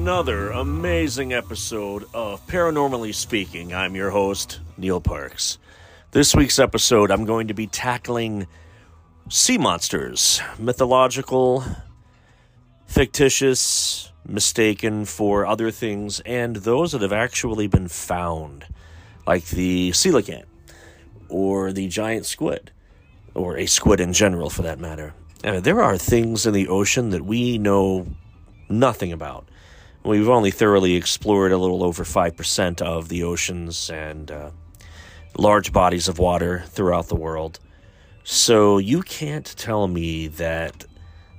Another amazing episode of Paranormally Speaking. I'm your host, Neal Parks. This week's episode, I'm going to be tackling sea monsters, mythological, fictitious, mistaken for other things, and those that have actually been found, like the coelacanth, or the giant squid, or a squid in general for that matter. There are things in the ocean that we know nothing about. We've only thoroughly explored a little over 5% of the oceans and uh, large bodies of water throughout the world. So you can't tell me that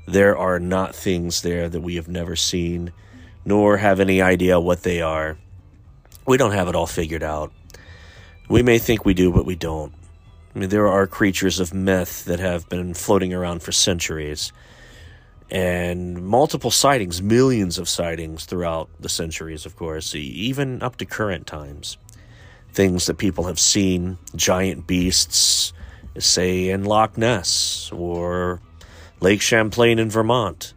there are not things there that we have never seen, nor have any idea what they are. We don't have it all figured out. We may think we do, but we don't. I mean, there are creatures of myth that have been floating around for centuries and multiple sightings, millions of sightings throughout the centuries, of course, even up to current times. Things that people have seen, giant beasts, say in Loch Ness or Lake Champlain in Vermont,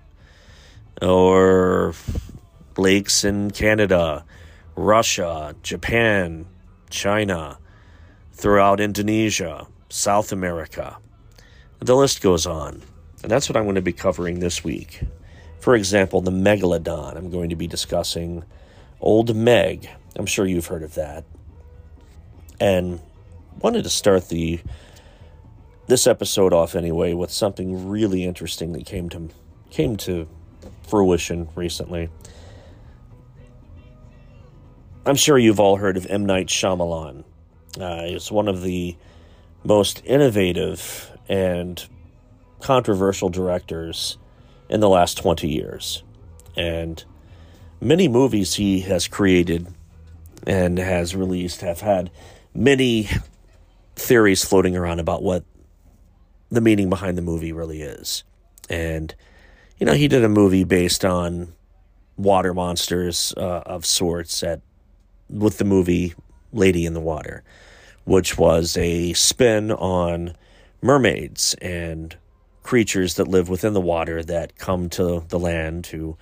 or lakes in Canada, Russia, Japan, China, throughout Indonesia, South America. The list goes on. And that's what I'm going to be covering this week. For example, the Megalodon. I'm going to be discussing Old Meg. I'm sure you've heard of that. And wanted to start the this episode off anyway with something really interesting that came to came to fruition recently. I'm sure you've all heard of M. Night Shyamalan. Uh, it's one of the most innovative and controversial directors in the last 20 years. And many movies he has created and has released have had many theories floating around about what the meaning behind the movie really is. And, you know, he did a movie based on water monsters uh, of sorts at with the movie Lady in the Water, which was a spin on mermaids and creatures that live within the water that come to the land to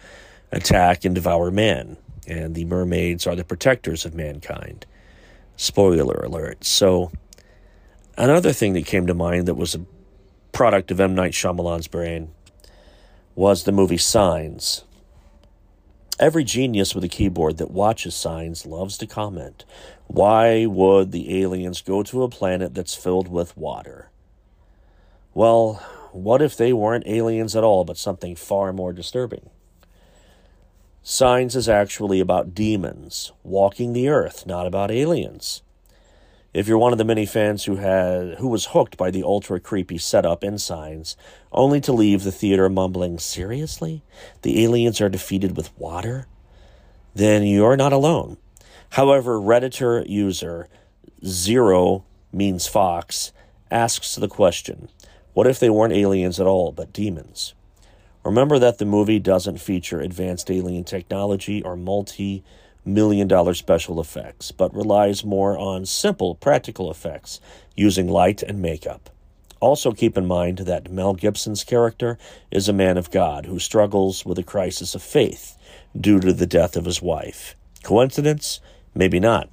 attack and devour man. And the mermaids are the protectors of mankind. Spoiler alert. So, another thing that came to mind that was a product of M. Night Shyamalan's brain was the movie Signs. Every genius with a keyboard that watches Signs loves to comment why would the aliens go to a planet that's filled with water? Well, what if they weren't aliens at all, but something far more disturbing? Signs is actually about demons walking the earth, not about aliens. If you're one of the many fans who had who was hooked by the ultra creepy setup in Signs, only to leave the theater mumbling, "Seriously? The aliens are defeated with water?" Then you're not alone. However, Redditor user Zero means Fox asks the question, what if they weren't aliens at all, but demons? Remember that the movie doesn't feature advanced alien technology or multi million dollar special effects, but relies more on simple practical effects using light and makeup. Also, keep in mind that Mel Gibson's character is a man of God who struggles with a crisis of faith due to the death of his wife. Coincidence? Maybe not.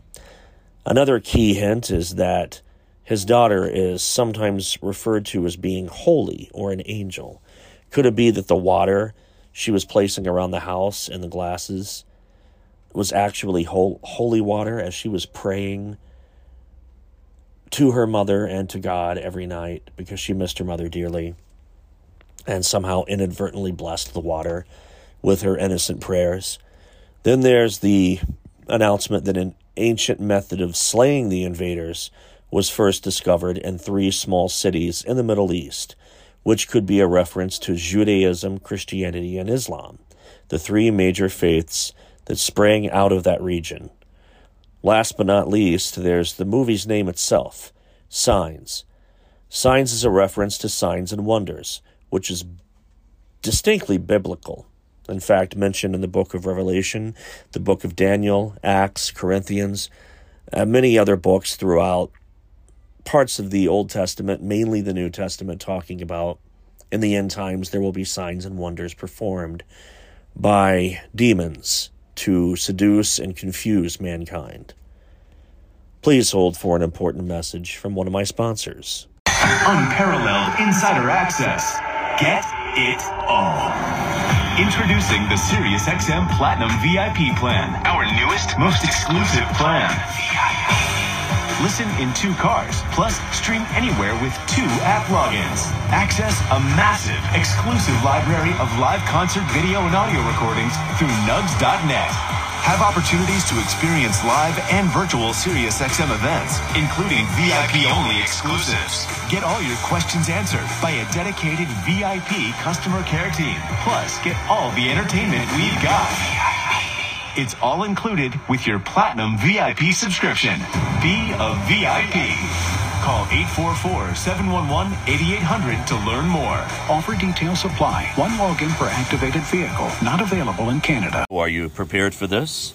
Another key hint is that his daughter is sometimes referred to as being holy or an angel. Could it be that the water she was placing around the house and the glasses was actually holy water as she was praying to her mother and to God every night because she missed her mother dearly and somehow inadvertently blessed the water with her innocent prayers? Then there's the announcement that an ancient method of slaying the invaders was first discovered in three small cities in the Middle East, which could be a reference to Judaism, Christianity, and Islam, the three major faiths that sprang out of that region. Last but not least, there's the movie's name itself Signs. Signs is a reference to signs and wonders, which is distinctly biblical. In fact, mentioned in the book of Revelation, the book of Daniel, Acts, Corinthians, and many other books throughout parts of the Old Testament, mainly the New Testament, talking about in the end times there will be signs and wonders performed by demons to seduce and confuse mankind. Please hold for an important message from one of my sponsors. Unparalleled insider access. Get it all. Introducing the SiriusXM Platinum VIP plan, our newest, most exclusive plan. Listen in two cars, plus stream anywhere with two app logins. Access a massive, exclusive library of live concert video and audio recordings through nugs.net. Have opportunities to experience live and virtual SiriusXM events, including VIP-only exclusives. Get all your questions answered by a dedicated VIP customer care team. Plus, get all the entertainment we've got. It's all included with your Platinum VIP subscription. Be a VIP. Call 844-711-8800 to learn more. Offer details apply. One login per activated vehicle. Not available in Canada. Are you prepared for this?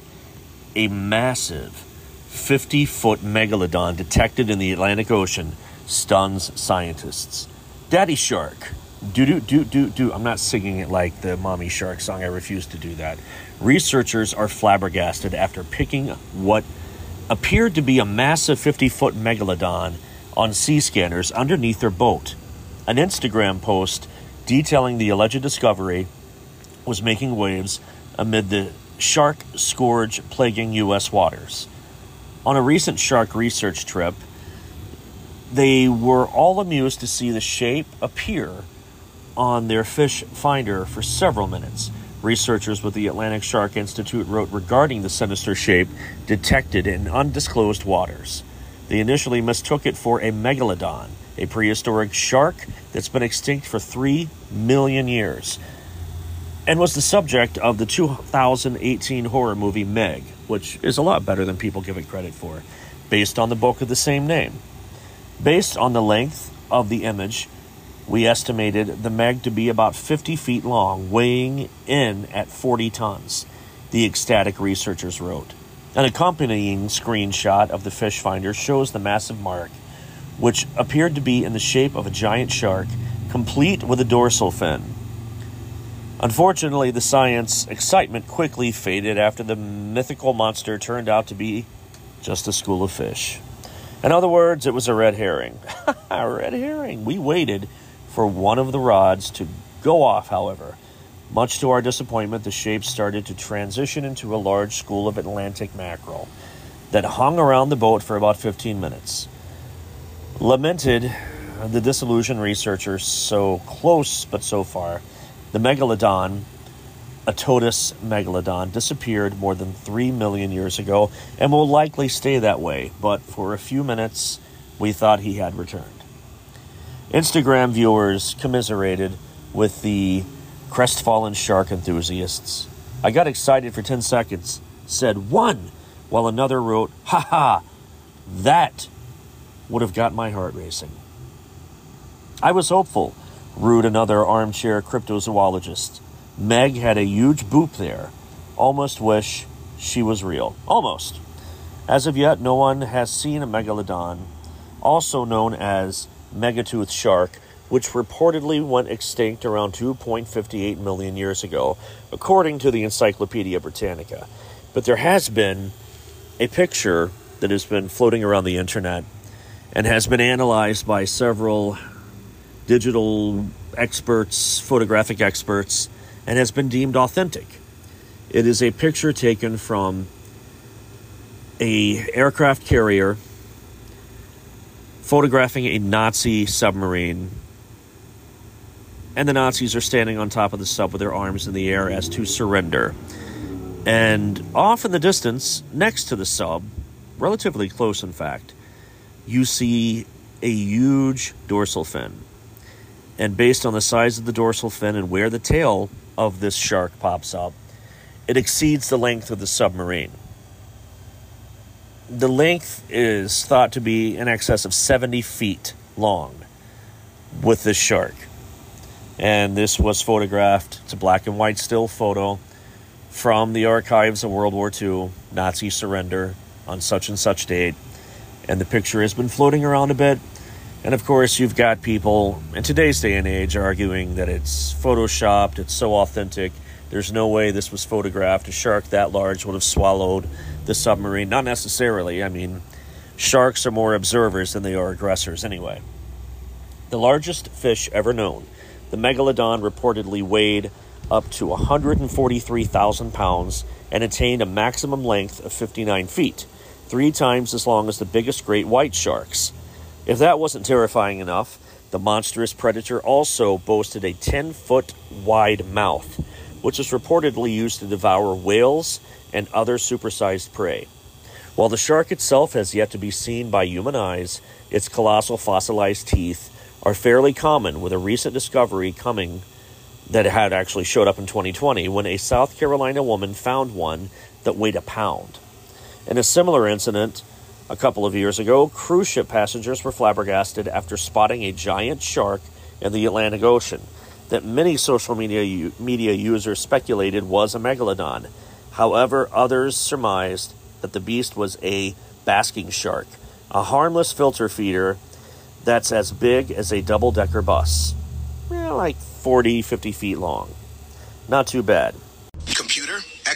A massive 50 foot megalodon detected in the Atlantic Ocean stuns scientists. Daddy Shark. Do do do do do. I'm not singing it like the Mommy Shark song. I refuse to do that. Researchers are flabbergasted after picking what appeared to be a massive 50 foot megalodon on sea scanners underneath their boat. An Instagram post detailing the alleged discovery was making waves amid the shark scourge plaguing U.S. waters. On a recent shark research trip, they were all amused to see the shape appear on their fish finder for several minutes. Researchers with the Atlantic Shark Institute wrote regarding the sinister shape detected in undisclosed waters. They initially mistook it for a megalodon, a prehistoric shark that's been extinct for 3 million years, and was the subject of the 2018 horror movie Meg, which is a lot better than people give it credit for, based on the book of the same name. Based on the length of the image, we estimated the Meg to be about 50 feet long, weighing in at 40 tons, the ecstatic researchers wrote. An accompanying screenshot of the fish finder shows the massive mark, which appeared to be in the shape of a giant shark, complete with a dorsal fin. Unfortunately, the science excitement quickly faded after the mythical monster turned out to be just a school of fish. In other words, it was a red herring. a red herring. We waited for one of the rods to go off, however. Much to our disappointment, the shape started to transition into a large school of Atlantic mackerel that hung around the boat for about 15 minutes. Lamented the disillusioned researchers, so close but so far, the megalodon, Otodus megalodon, disappeared more than 3 million years ago and will likely stay that way, but for a few minutes we thought he had returned. Instagram viewers commiserated with the crestfallen shark enthusiasts. I got excited for 10 seconds, said one, while another wrote, ha ha, that would have got my heart racing. I was hopeful, rued another armchair cryptozoologist. Meg had a huge boop there. Almost wish she was real. Almost. As of yet, no one has seen a megalodon, also known as megatooth shark, which reportedly went extinct around 2.58 million years ago, according to the Encyclopedia Britannica. But there has been a picture that has been floating around the internet and has been analyzed by several digital experts, photographic experts, and has been deemed authentic. It is a picture taken from a aircraft carrier photographing a Nazi submarine and the Nazis are standing on top of the sub with their arms in the air as to surrender. And off in the distance, next to the sub, relatively close in fact, you see a huge dorsal fin. And based on the size of the dorsal fin and where the tail of this shark pops up, it exceeds the length of the submarine. The length is thought to be in excess of 70 feet long with this shark and this was photographed. It's a black and white still photo from the archives of World War II, Nazi surrender on such and such date. And the picture has been floating around a bit. And of course, you've got people in today's day and age arguing that it's photoshopped, it's so authentic, There's no way this was photographed. A shark that large would have swallowed the submarine. Not necessarily. I mean, sharks are more observers than they are aggressors anyway. The largest fish ever known, the megalodon reportedly weighed up to 143,000 pounds and attained a maximum length of 59 feet, three times as long as the biggest great white sharks. If that wasn't terrifying enough, the monstrous predator also boasted a 10 foot wide mouth, which is reportedly used to devour whales and other supersized prey. While the shark itself has yet to be seen by human eyes, its colossal fossilized teeth are fairly common, with a recent discovery coming that had actually showed up in 2020 when a South Carolina woman found one that weighed a pound. In a similar incident a couple of years ago, cruise ship passengers were flabbergasted after spotting a giant shark in the Atlantic Ocean that many social media media users speculated was a megalodon. However, others surmised that the beast was a basking shark, a harmless filter feeder that's as big as a double decker bus. Like 40, 50 feet long. Not too bad.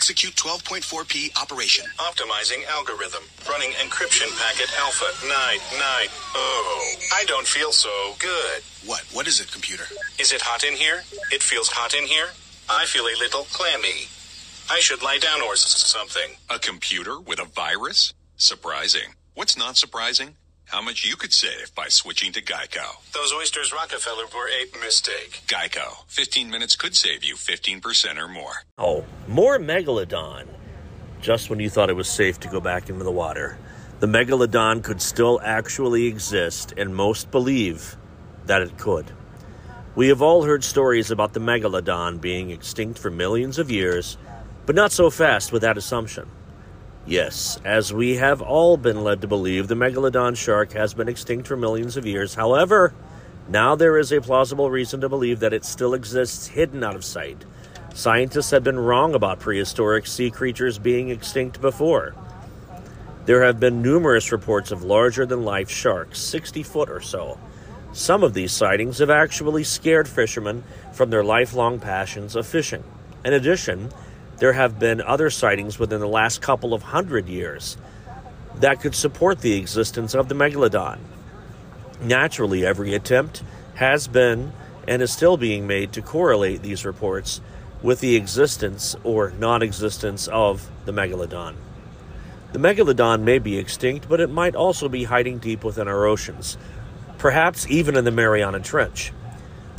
Computer, execute 12.4p operation. Optimizing algorithm. Running encryption packet alpha. Night, night. Oh, I don't feel so good. What? What is it, computer? Is it hot in here? It feels hot in here. I feel a little clammy. I should lie down or s- something. A computer with a virus? Surprising. What's not surprising? How much you could save by switching to Geico. Those oysters Rockefeller were a mistake. Geico. 15 minutes could save you 15% or more. Oh, more megalodon. Just when you thought it was safe to go back into the water, the megalodon could still actually exist, and most believe that it could. We have all heard stories about the megalodon being extinct for millions of years, but not so fast with that assumption. Yes, as we have all been led to believe, the megalodon shark has been extinct for millions of years. However, now there is a plausible reason to believe that it still exists hidden out of sight. Scientists have been wrong about prehistoric sea creatures being extinct before. There have been numerous reports of larger than life sharks, 60 foot or so. Some of these sightings have actually scared fishermen from their lifelong passions of fishing. In addition, there have been other sightings within the last couple of hundred years that could support the existence of the megalodon. Naturally, every attempt has been and is still being made to correlate these reports with the existence or non existence of the megalodon. The megalodon may be extinct, but it might also be hiding deep within our oceans, perhaps even in the Mariana Trench.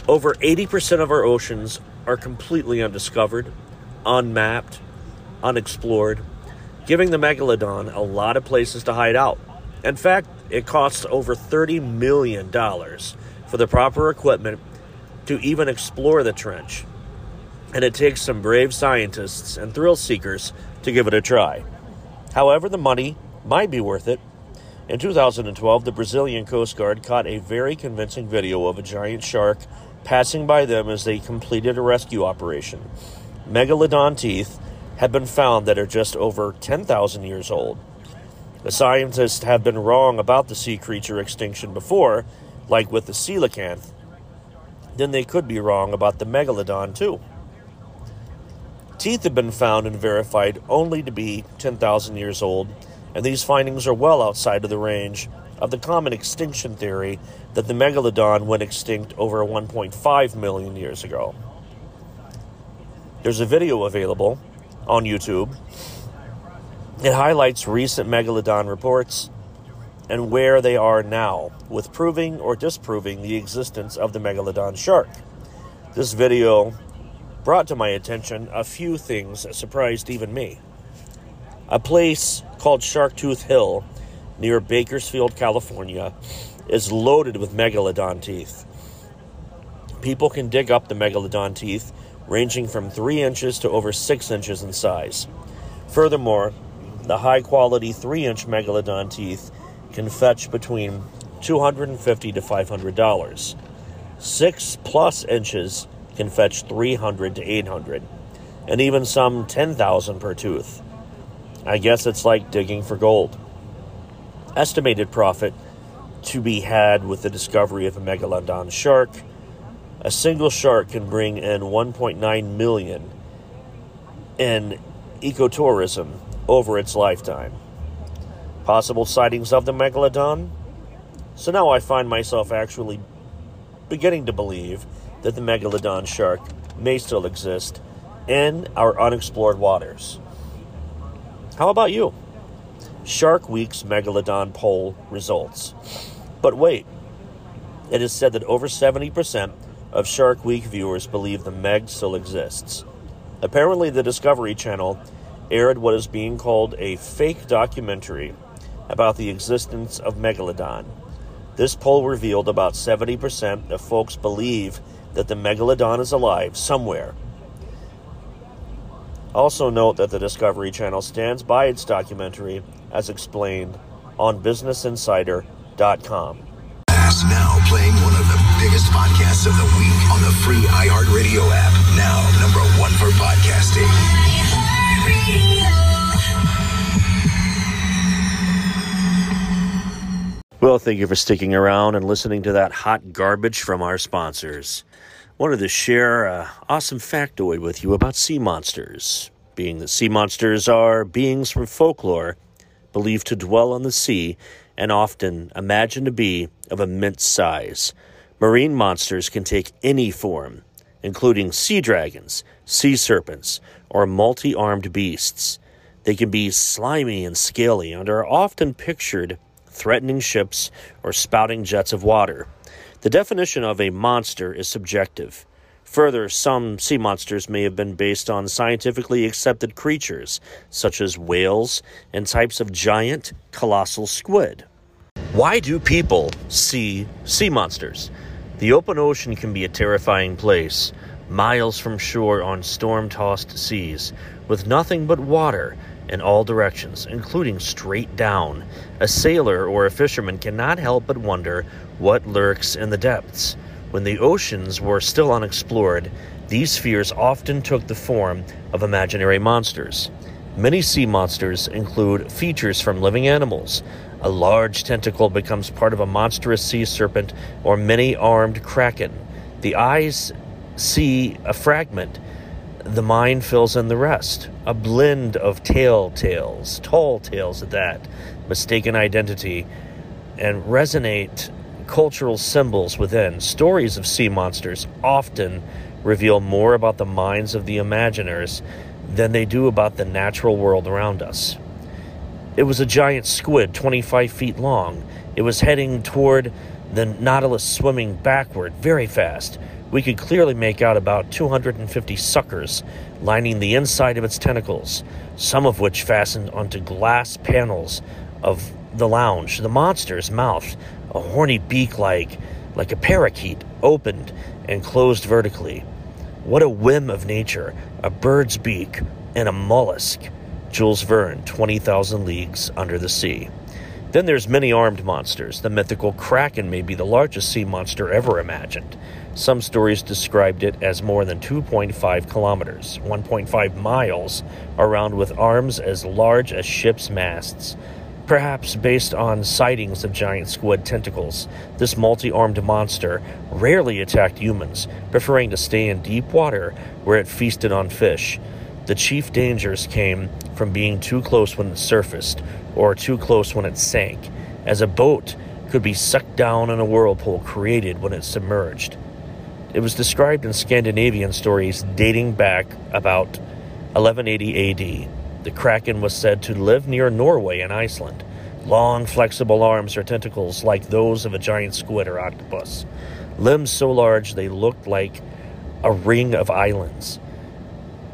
Over 80% of our oceans are completely undiscovered, unmapped, unexplored, giving the megalodon a lot of places to hide out. In fact, it costs over $30 million for the proper equipment to even explore the trench. And it takes some brave scientists and thrill seekers to give it a try. However, the money might be worth it. In 2012, the Brazilian Coast Guard caught a very convincing video of a giant shark passing by them as they completed a rescue operation. Megalodon teeth have been found that are just over 10,000 years old. The scientists have been wrong about the sea creature extinction before, like with the coelacanth. Then they could be wrong about the megalodon too. Teeth have been found and verified only to be 10,000 years old, and these findings are well outside of the range of the common extinction theory that the megalodon went extinct over 1.5 million years ago. There's a video available on YouTube. It highlights recent megalodon reports and where they are now, with proving or disproving the existence of the megalodon shark. This video brought to my attention a few things that surprised even me. A place called Sharktooth Hill near Bakersfield, California, is loaded with megalodon teeth. People can dig up the megalodon teeth, ranging from 3 inches to over 6 inches in size. Furthermore, the high quality 3 inch megalodon teeth can fetch between $250 to $500. 6 plus inches can fetch $300 to $800, and even some $10,000 per tooth. I guess it's like digging for gold. Estimated profit to be had with the discovery of a megalodon shark. A single shark can bring in 1.9 million in ecotourism over its lifetime. Possible sightings of the megalodon? So now I find myself actually beginning to believe that the megalodon shark may still exist in our unexplored waters. How about you? Shark Week's Megalodon poll results. But wait, it is said that over 70% of Shark Week viewers believe the Meg still exists. Apparently, the Discovery Channel aired what is being called a fake documentary about the existence of Megalodon. This poll revealed about 70% of folks believe that the Megalodon is alive somewhere. Also, note that the Discovery Channel stands by its documentary as explained on BusinessInsider.com. Now playing one of the biggest podcasts of the week on the free iHeartRadio app. Now number one for podcasting. Well, thank you for sticking around and listening to that hot garbage from our sponsors. Wanted to share an awesome factoid with you about sea monsters. Being that sea monsters are beings from folklore believed to dwell on the sea and often imagined to be of immense size. Marine monsters can take any form, including sea dragons, sea serpents, or multi armed beasts. They can be slimy and scaly and are often pictured threatening ships or spouting jets of water. The definition of a monster is subjective. Further, some sea monsters may have been based on scientifically accepted creatures, such as whales and types of giant, colossal squid. Why do people see sea monsters? The open ocean can be a terrifying place, miles from shore on storm tossed seas, with nothing but water in all directions, including straight down. A sailor or a fisherman cannot help but wonder what lurks in the depths. When the oceans were still unexplored, these fears often took the form of imaginary monsters. Many sea monsters include features from living animals. A large tentacle becomes part of a monstrous sea serpent or many armed kraken. The eyes see a fragment the mind fills in the rest. A blend of tale tales, tall tales at that, mistaken identity, and resonate cultural symbols within. Stories of sea monsters often reveal more about the minds of the imaginers than they do about the natural world around us. It was a giant squid 25 feet long. It was heading toward the Nautilus, swimming backward very fast we could clearly make out about 250 suckers lining the inside of its tentacles, some of which fastened onto glass panels of the lounge. The monster's mouth, a horny beak like like a parakeet, opened and closed vertically. What a whim of nature, a bird's beak and a mollusk. Jules Verne, 20,000 Leagues Under the Sea. Then there's many armed monsters. The mythical kraken may be the largest sea monster ever imagined. Some stories described it as more than 2.5 kilometers, 1.5 miles, around with arms as large as ships' masts. Perhaps based on sightings of giant squid tentacles, this multi armed monster rarely attacked humans, preferring to stay in deep water where it feasted on fish. The chief dangers came from being too close when it surfaced, or too close when it sank, as a boat could be sucked down in a whirlpool created when it submerged. It was described in Scandinavian stories dating back about 1180 AD. The kraken was said to live near Norway and Iceland. Long, flexible arms or tentacles like those of a giant squid or octopus. Limbs so large they looked like a ring of islands.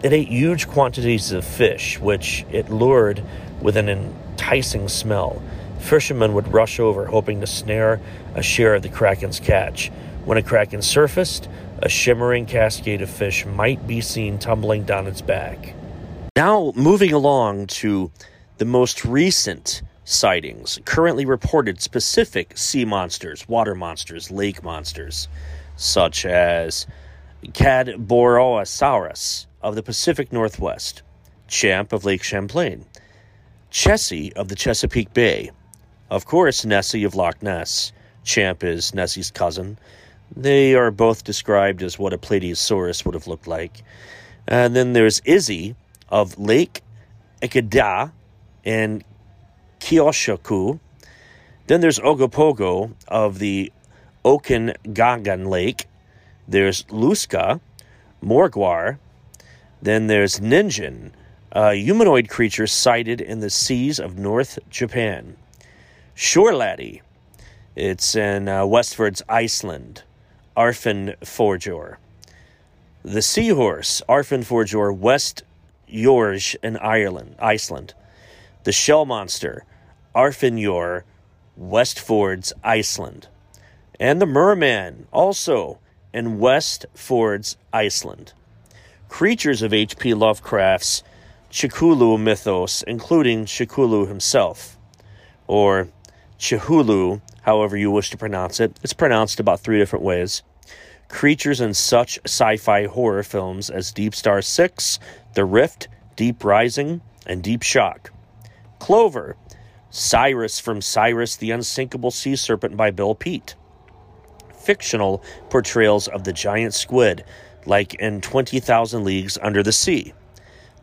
It ate huge quantities of fish, which it lured with an enticing smell. Fishermen would rush over, hoping to snare a share of the kraken's catch. When a kraken surfaced, a shimmering cascade of fish might be seen tumbling down its back. Now, moving along to the most recent sightings, currently reported specific sea monsters, water monsters, lake monsters, such as Cadborosaurus of the Pacific Northwest, Champ of Lake Champlain, Chessie of the Chesapeake Bay, of course, Nessie of Loch Ness. Champ is Nessie's cousin, they are both described as what a Plateosaurus would have looked like. And then there's Issie of Lake Ikeda in Kyoshoku. Then there's Ogopogo of the Okanagan Lake. There's Lusca, Morgawr. Then there's Ningen, a humanoid creature sighted in the seas of North Japan. Shore Laddie, it's in uh, Westwards, Iceland. Arfin Forjor. The Seahorse, Arfin Forjor, West Yorge in Ireland, Iceland. The Shell Monster, Arfinjor, Westfjords, Iceland. And the Merman, also in Westfjords, Iceland. Creatures of H.P. Lovecraft's Chikulu mythos, including Chikulu himself, or Chihulu, however you wish to pronounce it. It's pronounced about three different ways. Creatures in such sci fi horror films as Deep Star 6, The Rift, Deep Rising, and Deep Shock. Clover, Cyrus from Cyrus the Unsinkable Sea Serpent by Bill Peet. Fictional portrayals of the giant squid, like in 20,000 Leagues Under the Sea.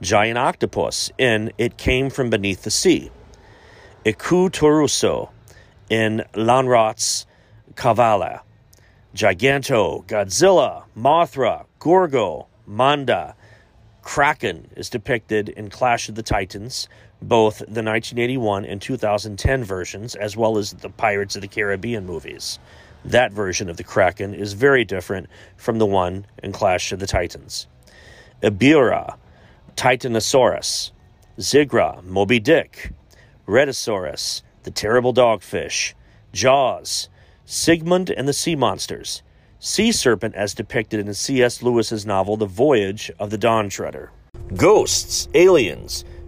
Giant octopus in It Came From Beneath the Sea. Iku-Turso in Lönnrot's Kavala. Giganto, Godzilla, Mothra, Gorgo, Manda, Kraken is depicted in Clash of the Titans, both the 1981 and 2010 versions, as well as the Pirates of the Caribbean movies. That version of the Kraken is very different from the one in Clash of the Titans. Ebirah, Titanosaurus, Zigra, Moby Dick, Rhedosaurus, the Terrible Dogfish, Jaws, Sigmund and the Sea Monsters, Sea Serpent as depicted in C.S. Lewis's novel The Voyage of the Dawn Treader, Ghosts, Aliens,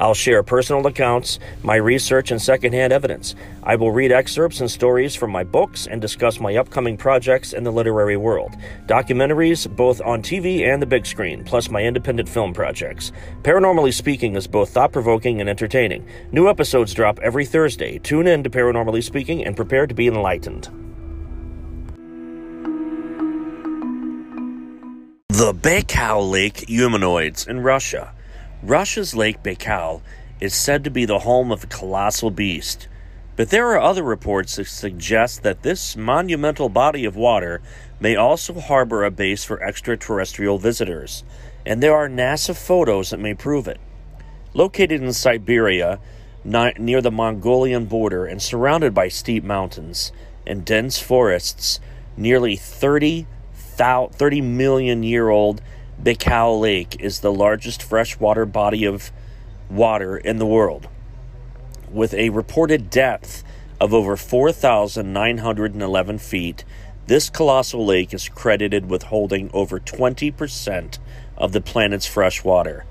I'll share personal accounts, my research, and secondhand evidence. I will read excerpts and stories from my books and discuss my upcoming projects in the literary world. Documentaries, both on TV and the big screen, plus my independent film projects. Paranormally Speaking is both thought provoking and entertaining. New episodes drop every Thursday. Tune in to Paranormally Speaking and prepare to be enlightened. The Baikal Lake humanoids in Russia. Russia's Lake Baikal is said to be the home of a colossal beast, but there are other reports that suggest that this monumental body of water may also harbor a base for extraterrestrial visitors, and there are NASA photos that may prove it. Located in Siberia, near the Mongolian border, and surrounded by steep mountains and dense forests, nearly 30, 30 million year old Baikal Lake is the largest freshwater body of water in the world, with a reported depth of over 4,911 feet. This colossal lake is credited with holding over 20% of the planet's fresh water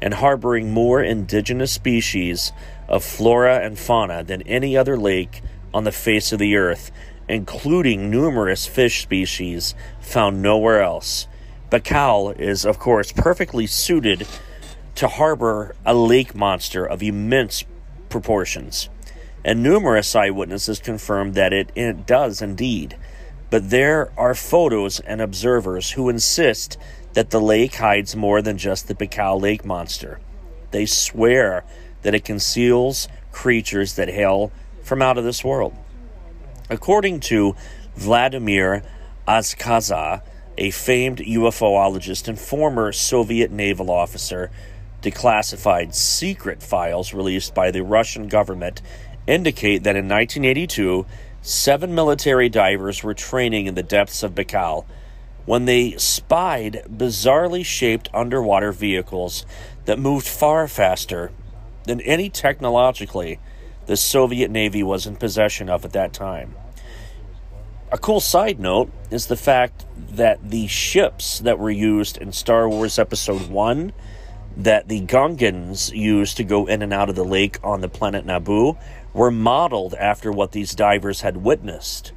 and harboring more indigenous species of flora and fauna than any other lake on the face of the earth, including numerous fish species found nowhere else. Baikal is, of course, perfectly suited to harbor a lake monster of immense proportions. And numerous eyewitnesses confirmed that it, it does indeed. But there are photos and observers who insist that the lake hides more than just the Baikal Lake monster. They swear that it conceals creatures that hail from out of this world. According to Vladimir Azhazha, a famed UFOologist and former Soviet naval officer, declassified secret files released by the Russian government indicate that in 1982, seven military divers were training in the depths of Baikal when they spied bizarrely shaped underwater vehicles that moved far faster than any technologically the Soviet Navy was in possession of at that time. A cool side note is the fact that the ships that were used in Star Wars Episode 1 that the Gungans used to go in and out of the lake on the planet Naboo were modeled after what these divers had witnessed.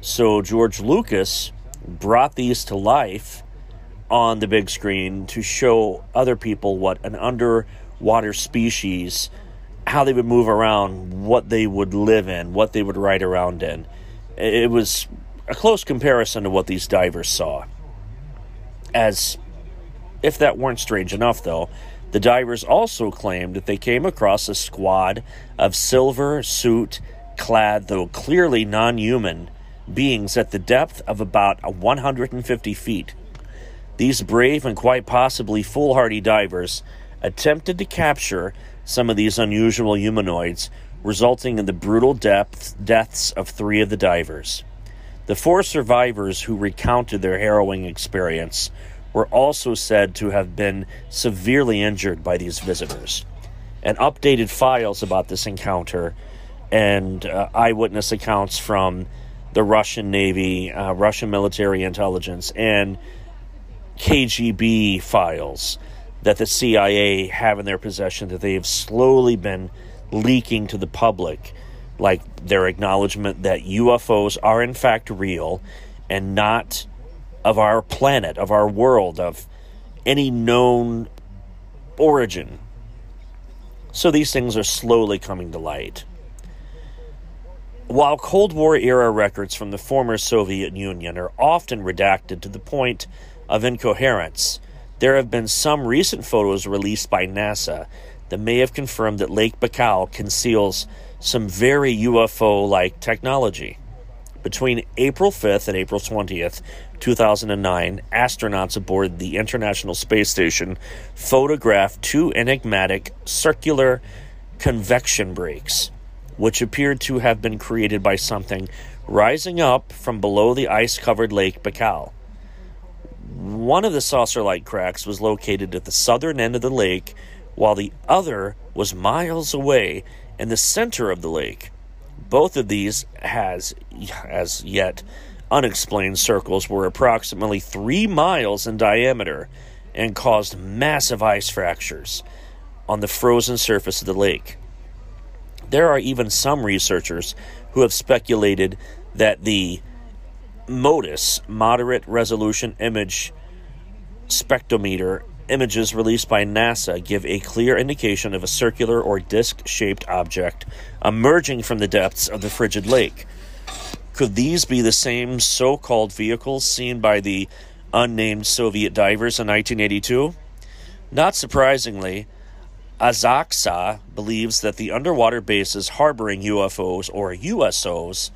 So George Lucas brought these to life on the big screen to show other people what an underwater species, how they would move around, what they would live in, what they would ride around in. It was a close comparison to what these divers saw. As if that weren't strange enough, though, the divers also claimed that they came across a squad of silver suit clad, though clearly non human, beings at the depth of about 150 feet. These brave and quite possibly foolhardy divers attempted to capture some of these unusual humanoids, resulting in the brutal depth, deaths of three of the divers. The four survivors who recounted their harrowing experience were also said to have been severely injured by these visitors. And updated files about this encounter and uh, eyewitness accounts from the Russian Navy, uh, Russian military intelligence, and KGB files that the CIA have in their possession that they have slowly been leaking to the public, like their acknowledgement that UFOs are in fact real and not of our planet, of our world, of any known origin. So these things are slowly coming to light. While Cold War era records from the former Soviet Union are often redacted to the point of incoherence, there have been some recent photos released by NASA that may have confirmed that Lake Baikal conceals some very UFO like technology. Between April 5th and April 20th, 2009, astronauts aboard the International Space Station photographed two enigmatic circular convection breaks which appeared to have been created by something rising up from below the ice covered Lake Baikal. One of the saucer like cracks was located at the southern end of the lake, while the other was miles away in the center of the lake. Both of these has as yet unexplained circles were approximately three miles in diameter and caused massive ice fractures on the frozen surface of the lake. There are even some researchers who have speculated that the MODIS, Moderate Resolution Image Spectrometer, images released by NASA give a clear indication of a circular or disc shaped object emerging from the depths of the frigid lake. Could these be the same so called vehicles seen by the unnamed Soviet divers in 1982? Not surprisingly, Azhazha believes that the underwater bases harboring UFOs or USOs,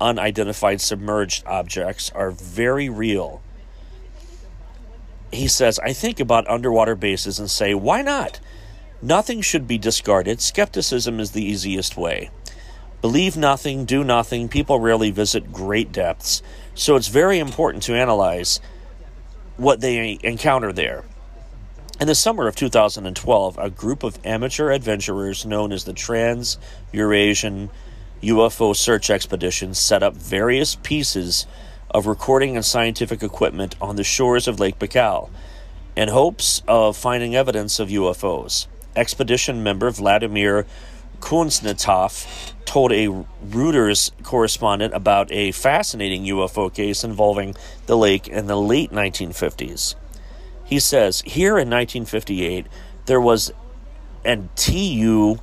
unidentified submerged objects, are very real. He says, I think about underwater bases and say, why not? Nothing should be discarded. Skepticism is the easiest way. Believe nothing, do nothing. People rarely visit great depths, so it's very important to analyze what they encounter there. In the summer of 2012, a group of amateur adventurers known as the Trans Eurasian UFO Search Expedition set up various pieces of recording and scientific equipment on the shores of Lake Baikal in hopes of finding evidence of UFOs. Expedition member Vladimir Kuznetsov told a Reuters correspondent about a fascinating UFO case involving the lake in the late 1950s. He says here in 1958 there was an Tu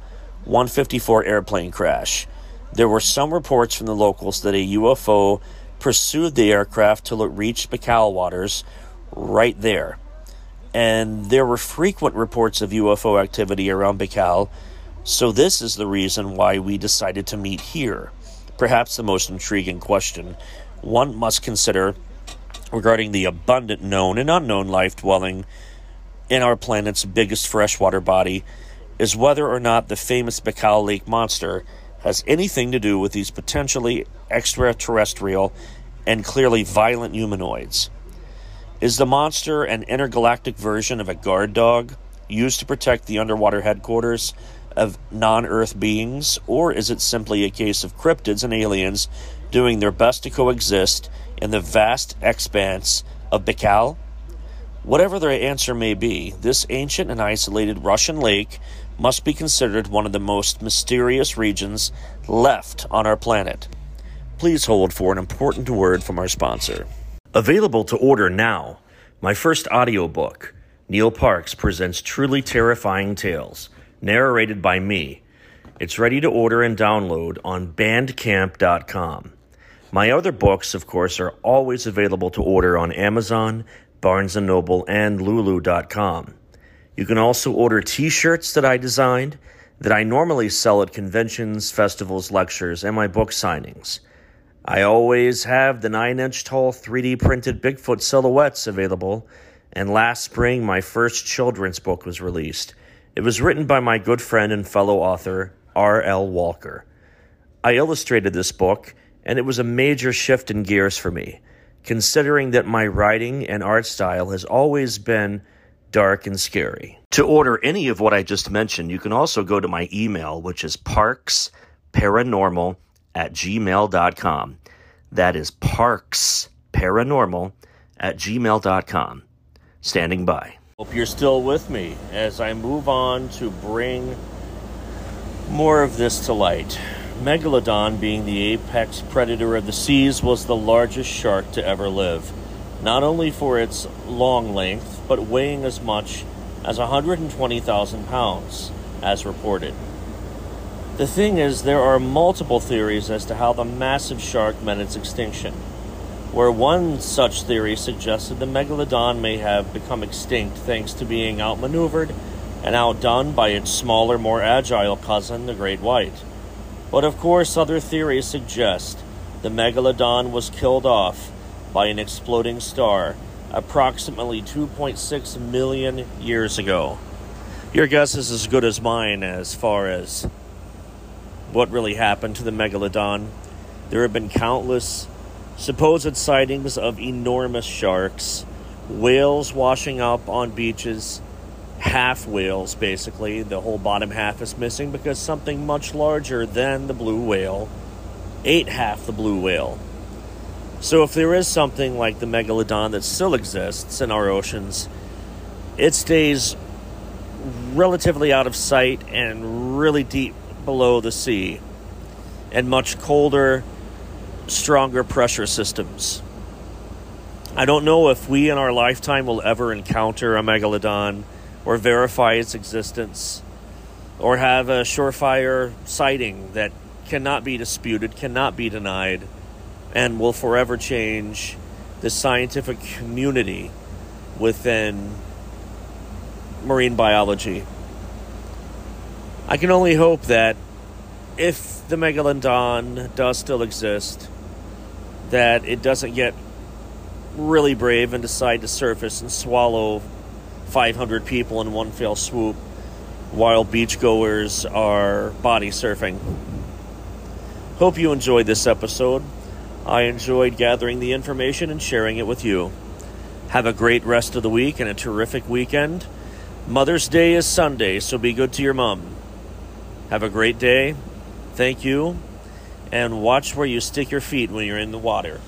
154 airplane crash. There were some reports from the locals that a UFO pursued the aircraft till it reached Baikal waters right there. And there were frequent reports of UFO activity around Baikal, so this is the reason why we decided to meet here. Perhaps the most intriguing question one must consider regarding the abundant known and unknown life dwelling in our planet's biggest freshwater body is whether or not the famous Baikal Lake monster has anything to do with these potentially extraterrestrial and clearly violent humanoids. Is the monster an intergalactic version of a guard dog used to protect the underwater headquarters of non Earth beings, or is it simply a case of cryptids and aliens doing their best to coexist in the vast expanse of Baikal? Whatever their answer may be, this ancient and isolated Russian lake must be considered one of the most mysterious regions left on our planet. Please hold for an important word from our sponsor. Available to order now My first audiobook, Neal Parks Presents Truly Terrifying Tales, narrated by me. It's ready to order and download on bandcamp.com. My other books, of course, are always available to order on Amazon, Barnes & Noble, and lulu.com. You can also order t-shirts that I designed that I normally sell at conventions, festivals, lectures, and my book signings. I always have the 9-inch tall 3D printed Bigfoot silhouettes available, and last spring my first children's book was released. It was written by my good friend and fellow author, R.L. Walker. I illustrated this book, and it was a major shift in gears for me, considering that my writing and art style has always been dark and scary. To order any of what I just mentioned, you can also go to my email, which is parksparanormal at gmail.com. That is parksparanormal at gmail.com. Standing by. Hope you're still with me as I move on to bring more of this to light. Megalodon, being the apex predator of the seas, was the largest shark to ever live, not only for its long length, but weighing as much as 120,000 pounds, as reported. The thing is, there are multiple theories as to how the massive shark met its extinction, where one such theory suggested the megalodon may have become extinct thanks to being outmaneuvered and outdone by its smaller, more agile cousin, the great white. But of course, other theories suggest the megalodon was killed off by an exploding star approximately 2.6 million years ago. Your guess is as good as mine as far as what really happened to the megalodon. There have been countless supposed sightings of enormous sharks, whales washing up on beaches, half whales basically. The whole bottom half is missing because something much larger than the blue whale ate half the blue whale. So, if there is something like the megalodon that still exists in our oceans, it stays relatively out of sight and really deep below the sea, and much colder, stronger pressure systems. I don't know if we in our lifetime will ever encounter a megalodon or verify its existence or have a surefire sighting that cannot be disputed, cannot be denied and will forever change the scientific community within marine biology. I can only hope that if the megalodon does still exist, that it doesn't get really brave and decide to surface and swallow 500 people in one fell swoop while beachgoers are body surfing. Hope you enjoyed this episode. I enjoyed gathering the information and sharing it with you. Have a great rest of the week and a terrific weekend. Mother's Day is Sunday, so be good to your mom. Have a great day. Thank you. And watch where you stick your feet when you're in the water.